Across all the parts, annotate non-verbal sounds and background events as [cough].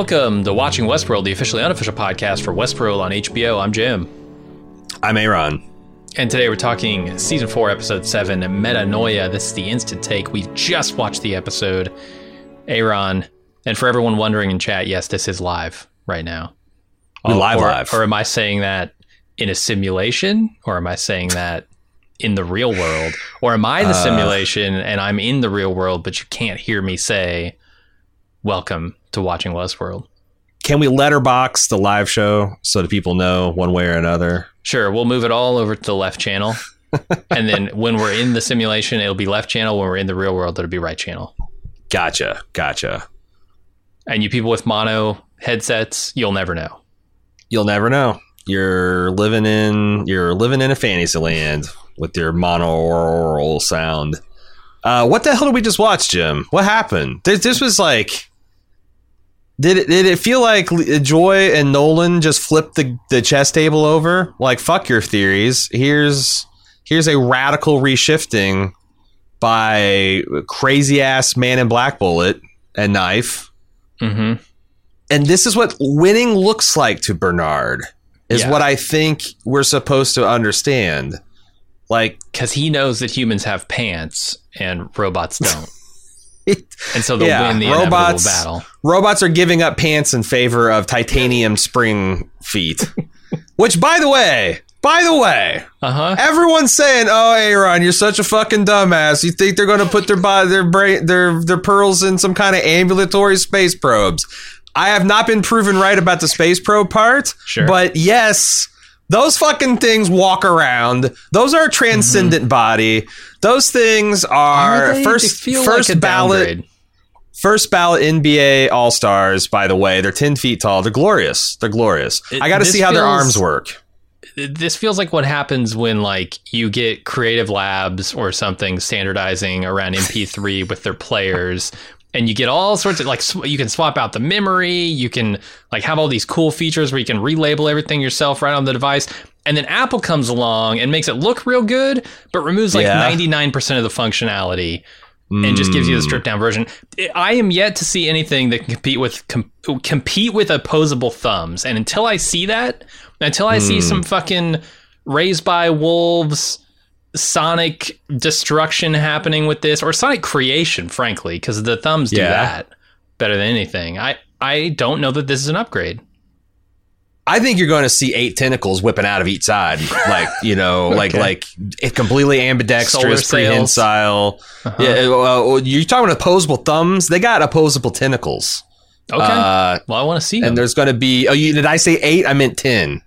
Welcome to Watching Westworld, the officially unofficial podcast for Westworld on HBO. I'm Jim. I'm Aaron. And today we're talking season 4, episode 7, Metanoia. This is the instant take. We've just watched the episode. Aaron, and for everyone wondering in chat, yes, this is live right now. We live or, live. Or am I saying that in a simulation? Or am I saying that in the real world? Or am I the Uh, simulation and I'm in the real world, but you can't hear me say, Welcome to Watching Westworld? Can we letterbox the live show so that people know one way or another? Sure, we'll move it all over to the left channel. [laughs] and then when we're in the simulation, it'll be left channel. When we're in the real world, it'll be right channel. Gotcha. Gotcha. And you people with mono headsets, you'll never know. You'll never know. You're living in you're living in a fantasy land with your monaural sound. Uh, what the hell did we just watch, Jim? What happened? This, this was like. Did it, did it feel like Joy and Nolan just flipped the, the chess table over? Like fuck your theories. Here's here's a radical reshifting by crazy ass man in black bullet and knife. Mm-hmm. And this is what winning looks like to Bernard. Is Yeah. what I think we're supposed to understand. Like Because he knows that humans have pants and robots don't. And so they'll Yeah, win the robots- battle. robots are giving up pants in favor of titanium spring feet. Which by the way, by the way, Uh huh. everyone's saying, "Oh, Aaron, you're such a fucking dumbass. You think they're going to put their body, their brain, their their pearls in some kind of ambulatory space probes?" I have not been proven right about the space probe part. Sure. but yes, those fucking things walk around. Those are a transcendent mm-hmm. body. Those things are, first first like ballot downgrade. First ballot NBA All Stars, by the way. They're 10 feet tall. They're glorious. They're glorious. It- I got to see how their arms work. this feels like what happens when like you get creative labs or something standardizing around mp3 with their players and you get all sorts of like sw- you can swap out the memory you can like have all these cool features where you can relabel everything yourself right on the device and then apple comes along and makes it look real good but removes like Yeah. 99% of the functionality and just gives you the Mm. stripped down version. I am yet to see anything that can compete with com- compete with opposable thumbs, and until I see that, until I see Hmm. some fucking raised by wolves, Sonic destruction happening with this, or Sonic creation, frankly, because the thumbs do Yeah. that better than anything. I I don't know that this is an upgrade. I think you're going to see eight tentacles whipping out of each side, like you know, [laughs] like Okay. like it completely ambidextrous, prehensile. Uh-huh. Yeah, well, you're talking about opposable thumbs. They got opposable tentacles. Okay. Uh, well, I want to see them. and there's going to be. Oh, you, did I say eight? I meant ten.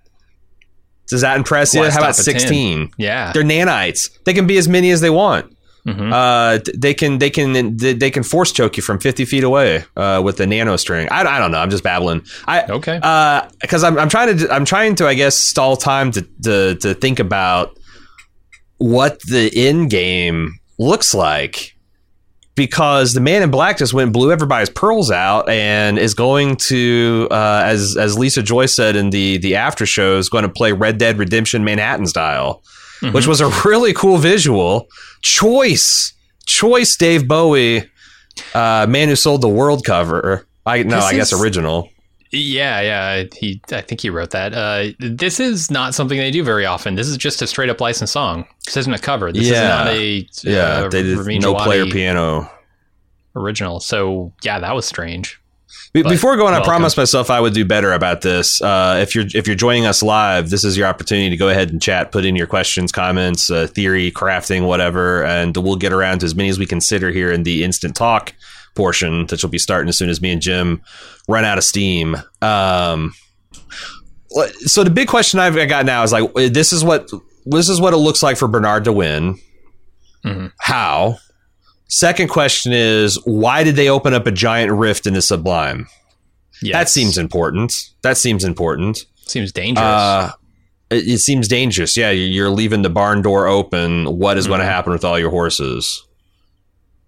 Does that impress you? How about stop at 10? sixteen? yeah. They're nanites. They can be as many as they want. Mhm. Uh, they can they can they can force choke you from fifty feet away uh, with the nano string. I, I don't know. I'm just babbling. I Okay. because I'm I'm trying to I'm trying to I guess stall time to to to think about what the end game looks like because the man in black just went and blew everybody's pearls out and is going to uh, as as Lisa Joy said in the the after show is going to play Red Dead Redemption Manhattan style which Mhm. was a really cool visual choice choice Dave Bowie uh, man who sold the world cover I no This I guess is- original Yeah, yeah. He, I think he wrote that. Uh, this is not something they do very often. This is just a straight up licensed song. This isn't a cover. This Yeah. is not a Yeah, uh, they did no player piano. original. So yeah, that was strange. Be- Before going, I promised myself I would do better about this. Uh, if you're if you're joining us live, this is your opportunity to go ahead and chat, put in your questions, comments, uh, theory, crafting, whatever, and we'll get around to as many as we consider here in the instant talk portion that you'll be starting as soon as me and Jim run out of steam. Um, so the big question I've got now is like, this is what this is what it looks like for Bernard to win. Mhm. How? Second question is why did they open up a giant rift in the Sublime? Yes. That seems important. That seems important. seems dangerous. Uh, it, it seems dangerous. Yeah, you- you're leaving the barn door open. What is going to Mhm. happen with all your horses?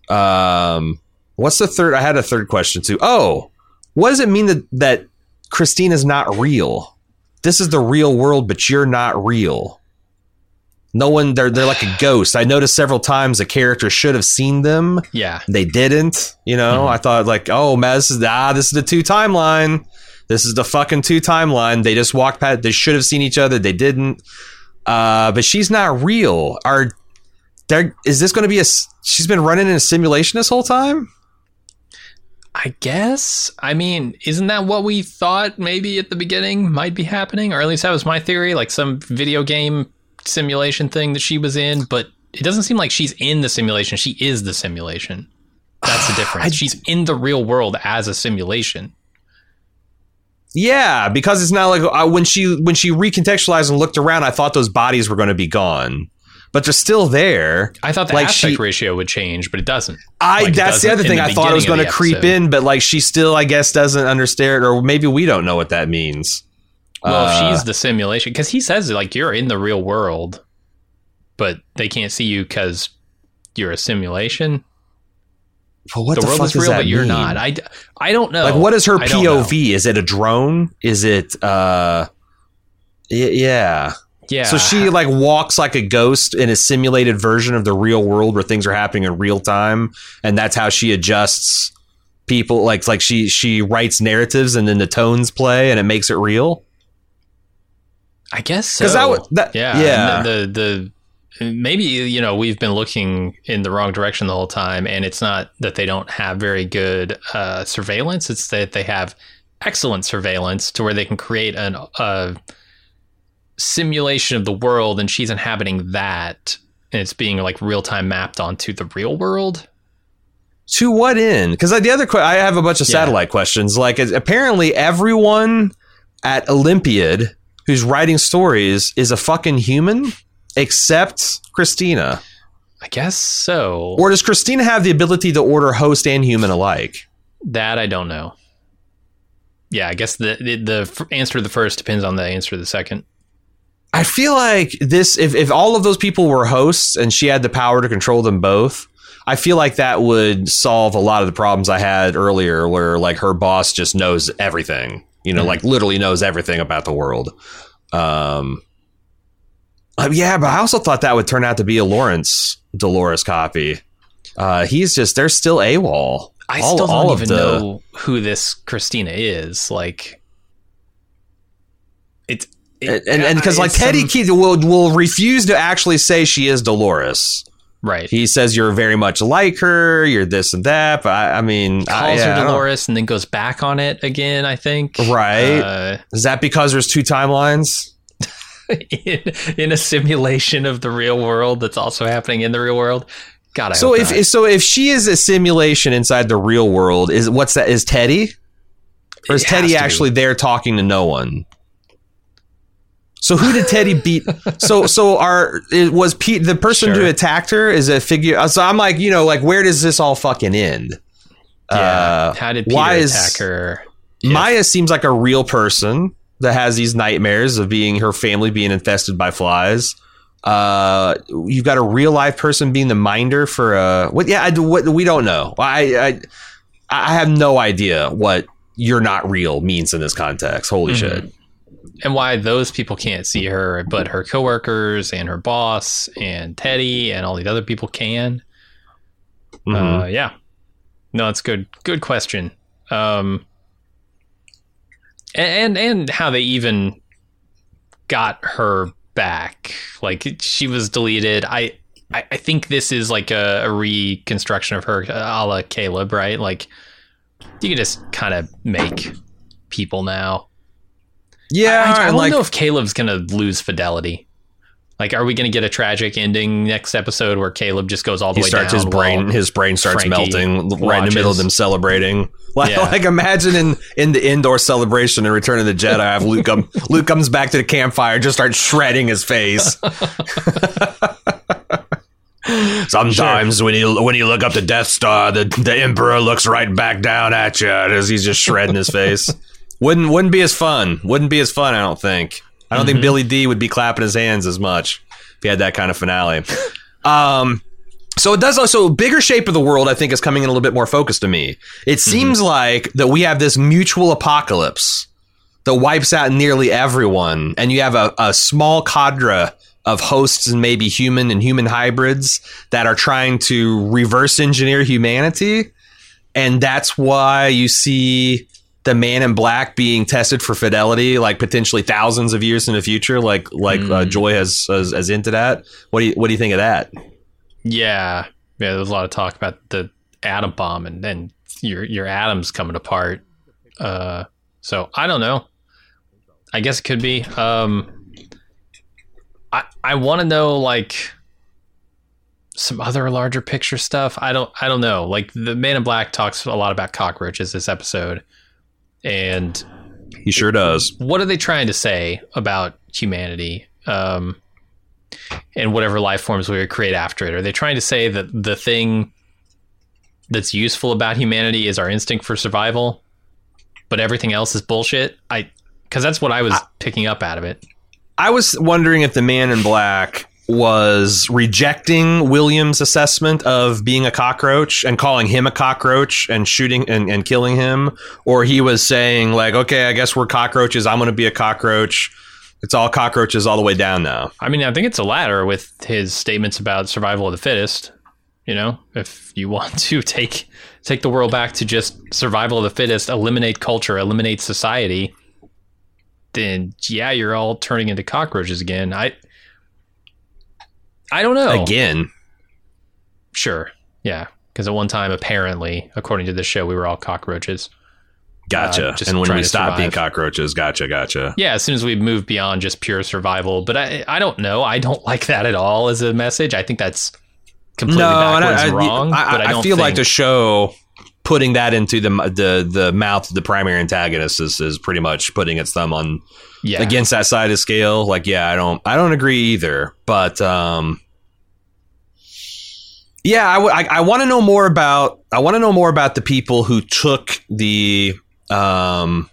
Um, what's the third? I had a third question too. Oh, what does it mean that that Christina's not real? This is the real world, but you're not real. No one. They're they're like a [sighs] ghost. I noticed several times a character should have seen them. Yeah. They didn't. You know. Mhm. I thought like, oh, man, this is ah, this is the two timeline. This is the fucking two timeline. They just walked past. They should have seen each other. They didn't. Uh, but she's not real. Are there? Is this going to be a? She's been running in a simulation this whole time. I guess. I mean, isn't that what we thought maybe at the beginning might be happening? Or at least that was my theory, like some video game simulation thing that she was in, but it doesn't seem like she's in the simulation. She is the simulation. That's the [sighs] difference. She's in the real world as a simulation. Yeah, because it's not like uh, when she when she recontextualized and looked around, I thought those bodies were going to be gone, but they're still there. I thought the Like aspect she- ratio would change, but it doesn't. I Like that's the doesn't other thing. the I thought it was going to creep in, but like she still, I guess, doesn't understand, or maybe we don't know what that means. Well, Uh, if she's the simulation, because he says like you're in the real world, but they can't see you because you're a simulation. But what the, the, world fuck is real, but you're mean? not. I, I don't know. Like, what is her know. POV? Is it a drone? Is it? uh y- Yeah. Yeah. So she like walks like a ghost in a simulated version of the real world where things are happening in real time, and that's how she adjusts people. Like like she she writes narratives and then the tones play and it makes it real. I guess so. Because that would that yeah. yeah. The, the the maybe you know we've been looking in the wrong direction the whole time, and it's not that they don't have very good uh, surveillance. It's that they have excellent surveillance to where they can create an a simulation of the world, and she's inhabiting that, and it's being like real time mapped onto the real world. to what end? Because the other que- I have a bunch of Yeah. satellite questions. Like apparently everyone at Olympiad who's writing stories is a fucking human except Christina. I guess so. Or does Christina have the ability to order host and human alike? that I don't know. Yeah, I guess the, the the answer to the first depends on the answer to the second. I feel like this if, if all of those people were hosts and she had the power to control them both, I feel like that would solve a lot of the problems I had earlier where like her boss just knows everything. You know, Mhm. like literally knows everything about the world. Um uh, yeah, but I also thought that would turn out to be a Lawrence Dolores copy. Uh, he's just they're still AWOL. I All- still don't even the- know who this Christina is. Like, it's it- and and because like Teddy some- Keith will will refuse to actually say she is Dolores. right? He says you're very much like her. You're this and that. But I, I mean, I, calls yeah, her don't- Dolores and then goes back on it again. I think Right. uh, Is that because there's two timelines? [laughs] in, in a simulation of the real world that's also happening in the real world. God, I so if not. so, if she is a simulation inside the real world, is what's that? Is Teddy or is Teddy to be. actually there talking to no one? So who did Teddy beat? So so our it was Pete the person Sure. who attacked her is a figure. So I'm like, you know, like where does this all fucking end? yeah, Uh, how did Peter why is- attack her? if- Maya seems like a real person that has these nightmares of being her family being infested by flies. Uh, you've got a real life person being the minder for uh what? Yeah, I, do- what we don't know. I I I have no idea what "you're not real" means in this context. Holy Mhm. shit! And why those people can't see her, but her coworkers and her boss and Teddy and all these other people can. Mhm. Uh, yeah, no, it's good. Good question. Um, and, and and how they even got her back. Like she was deleted. I I, I think this is like a, a reconstruction of her, a la Caleb, right? Like you can just kind of make people now. Yeah, I, I, I don't like know if Caleb's gonna lose fidelity. Like, are we gonna get a tragic ending next episode where Caleb just goes all the he way starts down? his brain his brain starts Frankie melting right in the middle of them celebrating [laughs] like, Yeah. like imagine in in the indoor celebration in return of the jedi have luke come [laughs] luke comes back to the campfire and just starts shredding his face [laughs] Sometimes when you when you look up the Death Star, the the Emperor looks right back down at you as he's just shredding his face. Wouldn't wouldn't be as fun. Wouldn't be as fun. I don't think. I don't think Mhm. Billy Dee would be clapping his hands as much if he had that kind of finale. [laughs] Um. So it does also bigger shape of the world. I think is coming in a little bit more focused to me. It seems like that we have this mutual apocalypse that wipes out nearly everyone, and you have a, a small cadre of hosts and maybe human and human hybrids that are trying to reverse engineer humanity. And that's why you see the man in black being tested for fidelity, like potentially thousands of years in the future, like like uh, Mm. Joy has, has has hinted at. What do you what do you think of that? Yeah, yeah. There's a lot of talk about the atom bomb and then your your atoms coming apart. Uh, so I don't know. I guess it could be. Um, I I want to know like some other larger picture stuff. I don't I don't know. Like the Man in Black talks a lot about cockroaches this episode, and He sure does. what are they trying to say about humanity um, and whatever life forms we would create after it? Are they trying to say that the thing that's useful about humanity is our instinct for survival, but everything else is bullshit? I because that's what I was picking up out of it. I was wondering if the man in black was rejecting William's assessment of being a cockroach and calling him a cockroach and shooting and, and killing him, or he was saying like, okay, I guess we're cockroaches. I'm going to be a cockroach. It's all cockroaches all the way down now. I mean, I think it's a latter with his statements about survival of the fittest. You know, if you want [laughs] to take take the world back to just survival of the fittest, eliminate culture, eliminate society, then yeah, you're all turning into cockroaches again. I I don't know. Again, Sure. Yeah. Because at one time, apparently, according to this show, we were all cockroaches. gotcha. Uh, and when we to stop being cockroaches, gotcha, gotcha. Yeah, as soon as we move beyond just pure survival. But I, I don't know. I don't [laughs] like that at all as a message. I think that's completely and backwards I, and wrong. I, but I, I don't feel like the show putting that into the the the mouth of the primary antagonist is, is pretty much putting its thumb on yeah. against that side of scale. Like, yeah, I don't, I don't agree either. But, um, yeah, I, w- I, I want to know more about, I want to know more about the people who took the, um,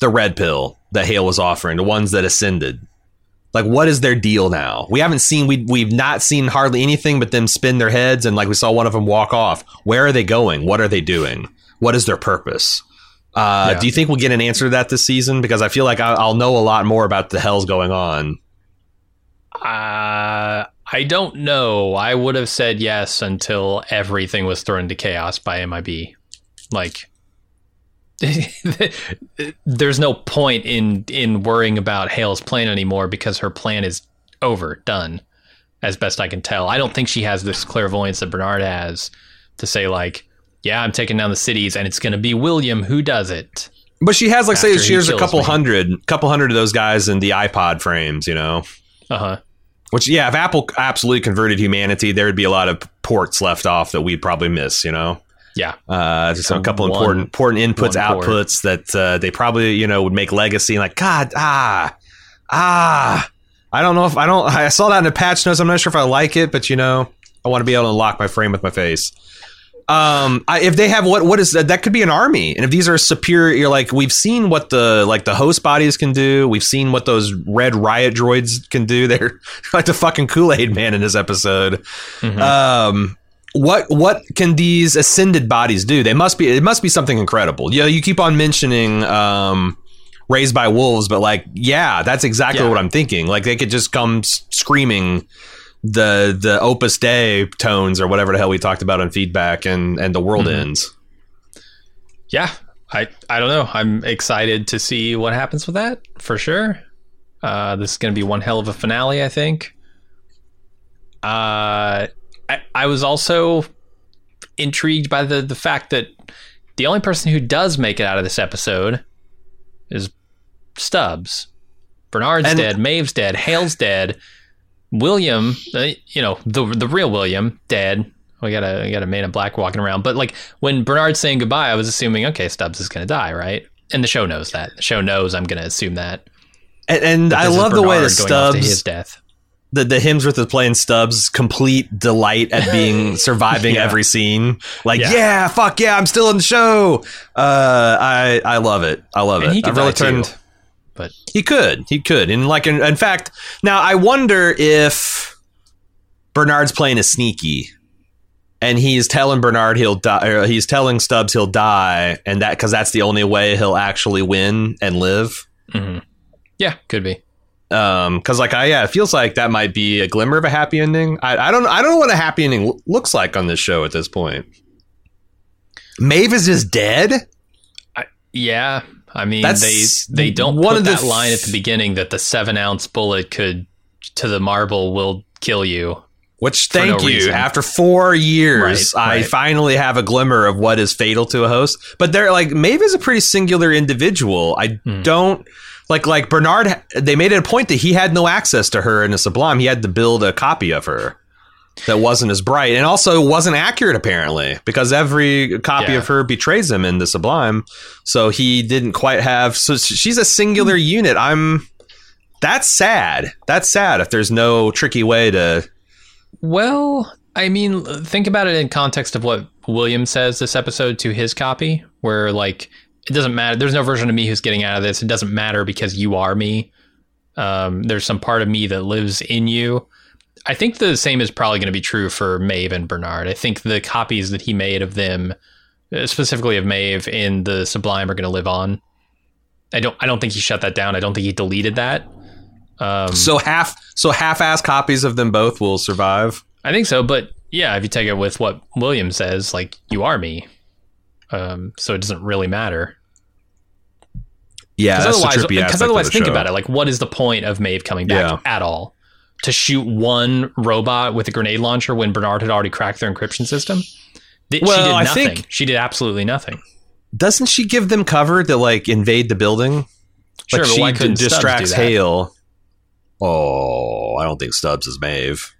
the red pill that Hale was offering, the ones that ascended. Like, what is their deal now? We haven't seen, we, we've not seen hardly anything but them spin their heads. And like we saw one of them walk off. Where are they going? What are they doing? What is their purpose? Uh, Yeah. Do you think we'll get an answer to that this season? Because I feel like I'll, I'll know a lot more about the hell's going on. Uh, I don't know. I would have said yes until everything was thrown into chaos by MIB. Like, [laughs] there's no point in in worrying about Hale's plan anymore because her plan is over, done. As best I can tell, I don't think she has this clairvoyance that Bernard has to say like, "Yeah, I'm taking down the cities, and it's going to be William who does it." But she has like say she has a couple me. hundred, couple hundred of those guys in the iPod frames, you know. Uh huh. Which yeah, if Apple absolutely converted humanity, there would be a lot of ports left off that we'd probably miss, you know. Yeah. Uh, just a couple one- important important inputs, port. outputs that uh, they probably you know would make legacy. Like God, ah, ah. I don't know if I don't. I saw that in the patch notes. I'm not sure if I like it, but you know, I want to be able to lock my frame with my face. Um, I, if they have what what is that? That could be an army, and if these are superior, you're like we've seen what the like the host bodies can do. We've seen what those red riot droids can do. [laughs] They're like the fucking Kool Aid man in this episode. Mhm. Um, what what can these ascended bodies do? They must be it must be something incredible. Yeah, you keep on mentioning um, raised by wolves, but like yeah, that's exactly Yeah. what I'm thinking. Like they could just come screaming the the Opus Dei tones or whatever the hell we talked about on feedback, and and the world Mhm. ends. yeah i i don't know i'm excited to see what happens with that for sure uh this is gonna be one hell of a finale i think uh i, I was also intrigued by the the fact that the only person who does make it out of this episode is stubbs bernard's And- dead maeve's dead hale's dead william uh, you know the the real william dead we got a we got a man in black walking around. But like when Bernard's saying goodbye, I was assuming okay, Stubbs is going to die, right? And the show knows that. The show knows I'm going to assume that. And, and I love the way that Bernard to his Stubbs, death. The the Hemsworth is playing Stubbs, complete delight at being [laughs] surviving Yeah. every scene. Like Yeah. yeah. fuck yeah, I'm still in the show. Uh, I I love it. I love And it. he could really too. turned. But He could. He could. And like in, in fact, now I wonder if Bernard's playing a sneaky and he's telling Bernard he'll die or he's telling Stubbs he'll die and that cuz that's the only way he'll actually win and live. mhm. yeah, could be. Um, because like I yeah, it feels like that might be a glimmer of a happy ending. I, I don't I don't know what a happy ending lo- looks like on this show at this point. Maeve is just dead. Yeah, I mean That's they they don't one put of the that line at the beginning that the seven ounce bullet could to the marble will kill you. Which thank no you. reason. After four years, Right, I right. finally have a glimmer of what is fatal to a host. But they're like Maeve is a pretty singular individual. I Hmm. don't like like Bernard. They made it a point that he had no access to her in the Sublime. He had to build a copy of her that wasn't as bright and also wasn't accurate apparently because every copy Yeah. of her betrays him in the Sublime. So he didn't quite have. So she's a singular unit. I'm. That's sad. That's sad if there's no tricky way to. Well, I mean, think about it in context of what William says this episode to his copy, where like it doesn't matter. There's no version of me who's getting out of this. It doesn't matter because you are me. Um, there's some part of me that lives in you. I think the same is probably going to be true for Maeve and Bernard. I think the copies that he made of them, uh, specifically of Maeve in the Sublime, are going to live on. I don't. I don't think he shut that down. I don't think he deleted that. Um, So half so half-ass copies of them both will survive. I think so, but yeah, if you take it with what William says, like you are me, um, so it doesn't really matter. Yeah, Because that's the otherwise, trippy because otherwise, think show. about it. Like, what is the point of Maeve coming back Yeah. at all? To shoot one robot with a grenade launcher when Bernard had already cracked their encryption system? Th- she Well, did I think- she did absolutely nothing. Doesn't she give them cover to like invade the building? Sure, like but she why couldn't distracts? Hale. Oh, I don't think Stubbs is Maeve.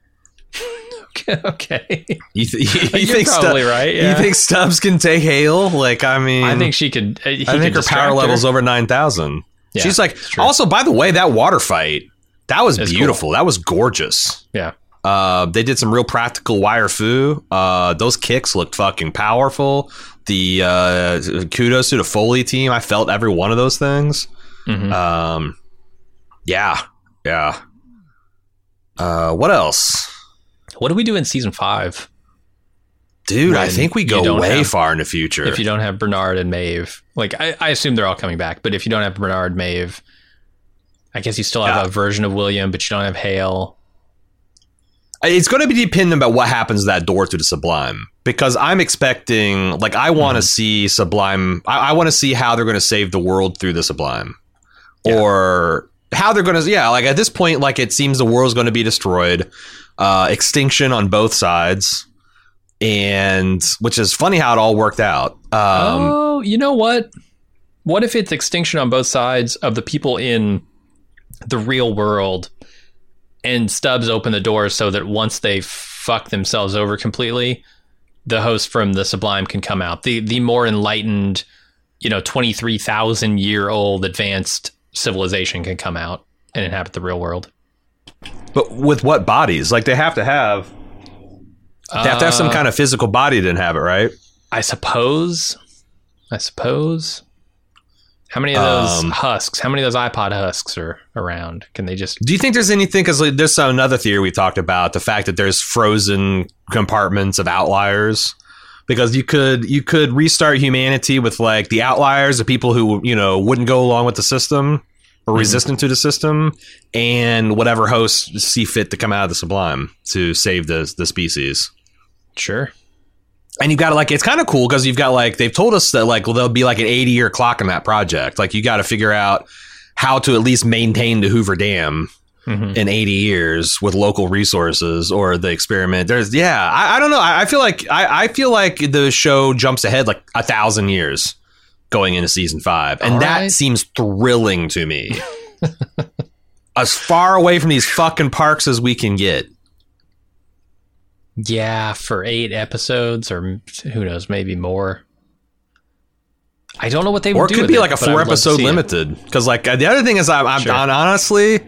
[laughs] okay, You, th- [laughs] you you're think probably right. Yeah. You think Stubbs can take Hale? Like, I mean, I think she could. Uh, I think could her power her. level's over nine thousand. Yeah, She's like, also by the way, that water fight that was It's cool. beautiful. That was gorgeous. Yeah. Uh, they did some real practical wire fu. Uh, those kicks looked fucking powerful. The uh, kudos to the Foley team. I felt every one of those things. Mhm. Um, yeah, yeah. Uh, what else, What do we do in season five dude? I think we go way have- far in the future. if you don't have Bernard and Maeve? Like, I, I assume they're all coming back, but if you don't have Bernard, Maeve, I guess you still have Yeah. a version of William, but you don't have Hale. It's going to be dependent about what happens to that door to the Sublime because I'm expecting, like, I want to Mhm. see Sublime. I, I want to see how they're going to save the world through the Sublime, Yeah. or how they're going to. Yeah, like at this point, like it seems the world's going to be destroyed, uh, extinction on both sides, and which is funny how it all worked out. Um, oh, you know what? What if it's extinction on both sides of the people in the real world, and Stubbs open the door so that once they fuck themselves over completely, the host from the Sublime can come out. The the more enlightened, you know, twenty three thousand year old advanced civilization can come out and inhabit the real world. But with what bodies? Like they have to have. They have to have some Uh, kind of physical body to inhabit, right? I suppose. I suppose. How many of those Um, husks? How many of those iPod husks are around? Can they just? Do you think there's anything? Because like, there's another theory we talked about the fact that there's frozen compartments of outliers. Because you could you could restart humanity with like the outliers, the people who you know wouldn't go along with the system or Mhm. resistant to the system, and whatever hosts see fit to come out of the sublime to save the the species. Sure. And you've got to like it's kind of cool because you've got like they've told us that like well there'll be like an 80 year clock in that project. Like you got to figure out how to at least maintain the Hoover Dam Mhm. in 80 years with local resources or the experiment. There's yeah, I, I don't know. I, I feel like I, I feel like the show jumps ahead like a thousand years going into season five, and All that right. seems thrilling to me. [laughs] as far away from these fucking parks as we can get. Yeah, for eight episodes, or who knows, maybe more. I don't know what they or would it do. could with be like a but four would love to episode limited because like the other thing is I'm, I'm Sure. honestly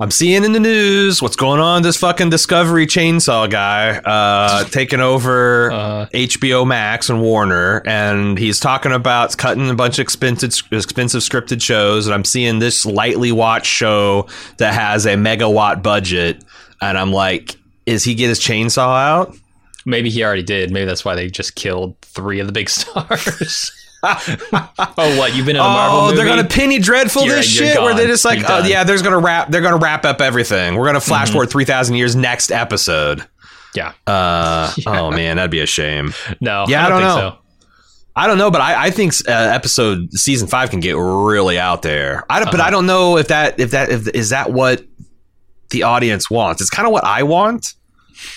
i'm seeing in the news what's going on this fucking discovery chainsaw guy uh taking over Uh, hbo max and warner and he's talking about cutting a bunch of expensive expensive scripted shows and i'm seeing this lightly watched show that has a megawatt budget and i'm like is he get his chainsaw out maybe he already did. Maybe that's why they just killed three of the big [laughs] stars. [laughs] oh, what you've been in a Marvel oh, movie? they're gonna penny dreadful You're- this you're shit where they're just like, oh yeah, there's gonna wrap. They're gonna wrap up everything. We're gonna flash forward three thousand years next episode. yeah. Uh, [laughs] Yeah. oh man, that'd be a shame. No. Yeah, I don't, don't think know. so. I don't know, but I, I think uh, episode season five can get really out there. I don't, but Uh-huh. I don't know if that if that if is that what the audience wants. It's kind of what I want.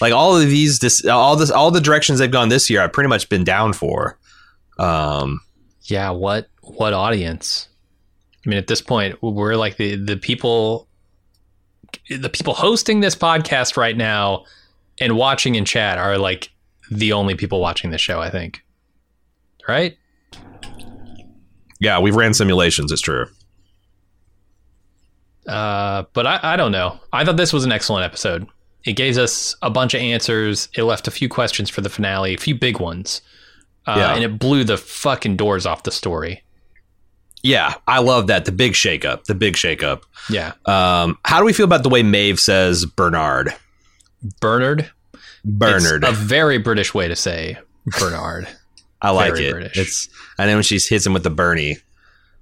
Like all of these, this all this all the directions they've gone this year, I've pretty much been down for. Um, Yeah. What? What audience? I mean, at this point, we're like the the people, the people hosting this podcast right now and watching in chat are like the only people watching this show. I think. Right. yeah, we've ran simulations. It's true. Uh, but I, I don't know. I thought this was an excellent episode. It gave us a bunch of answers. It left a few questions for the finale, a few big ones. Uh, Yeah. And it blew the fucking doors off the story. Yeah, I love that. The big shakeup. The big shakeup. Yeah. Um, how do we feel about the way Maeve says Bernard? Bernard. Bernard. It's a very British way to say Bernard. [laughs] I like very it. British. It's. I know when she hits him with the Bernie.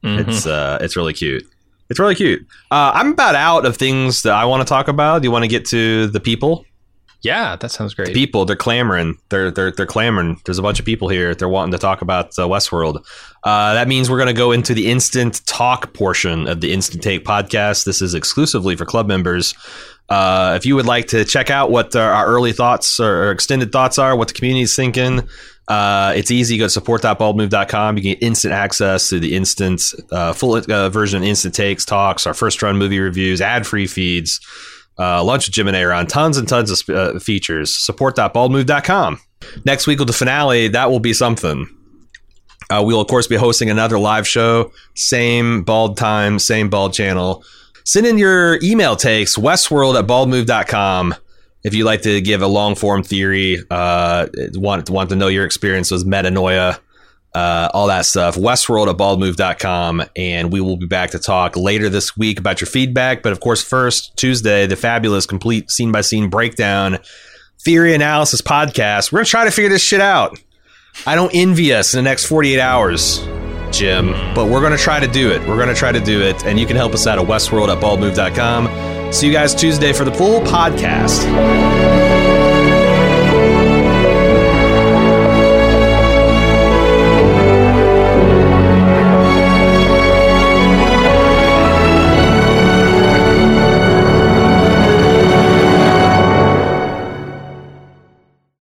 Mhm. It's uh, it's really cute. It's really cute. Uh, I'm about out of things that I want to talk about. Do you want to get to the people? Yeah, that sounds great. People, they're clamoring. They're they're they're clamoring. There's a bunch of people here. They're wanting to talk about uh, Westworld. Uh, that means we're going to go into the instant talk portion of the Instant Take podcast. This is exclusively for club members. Uh, if you would like to check out what our, our early thoughts or, or extended thoughts are, what the community is thinking, uh, it's easy. Go to support.baldmove.com. You get instant access to the instant, uh, full uh, version, of instant takes, talks, our first run movie reviews, ad free feeds, uh, lunch with Jim and Aaron, tons and tons of uh, features. Support.baldmove.com. Next week with the finale, that will be something. Uh, we'll, of course, be hosting another live show. Same bald time, same bald channel. Send in your email takes, westworld at baldmove.com. If you'd like to give a long form theory, uh, want, want to know your experience with metanoia, uh, all that stuff, westworld at baldmove.com. And we will be back to talk later this week about your feedback. But of course, first, Tuesday, the fabulous complete scene by scene breakdown theory analysis podcast. We're going to try to figure this shit out. I don't envy us in the next 48 hours, Jim, but we're going to try to do it. We're going to try to do it. And you can help us out at westworld at baldmove.com. See you guys Tuesday for the full podcast.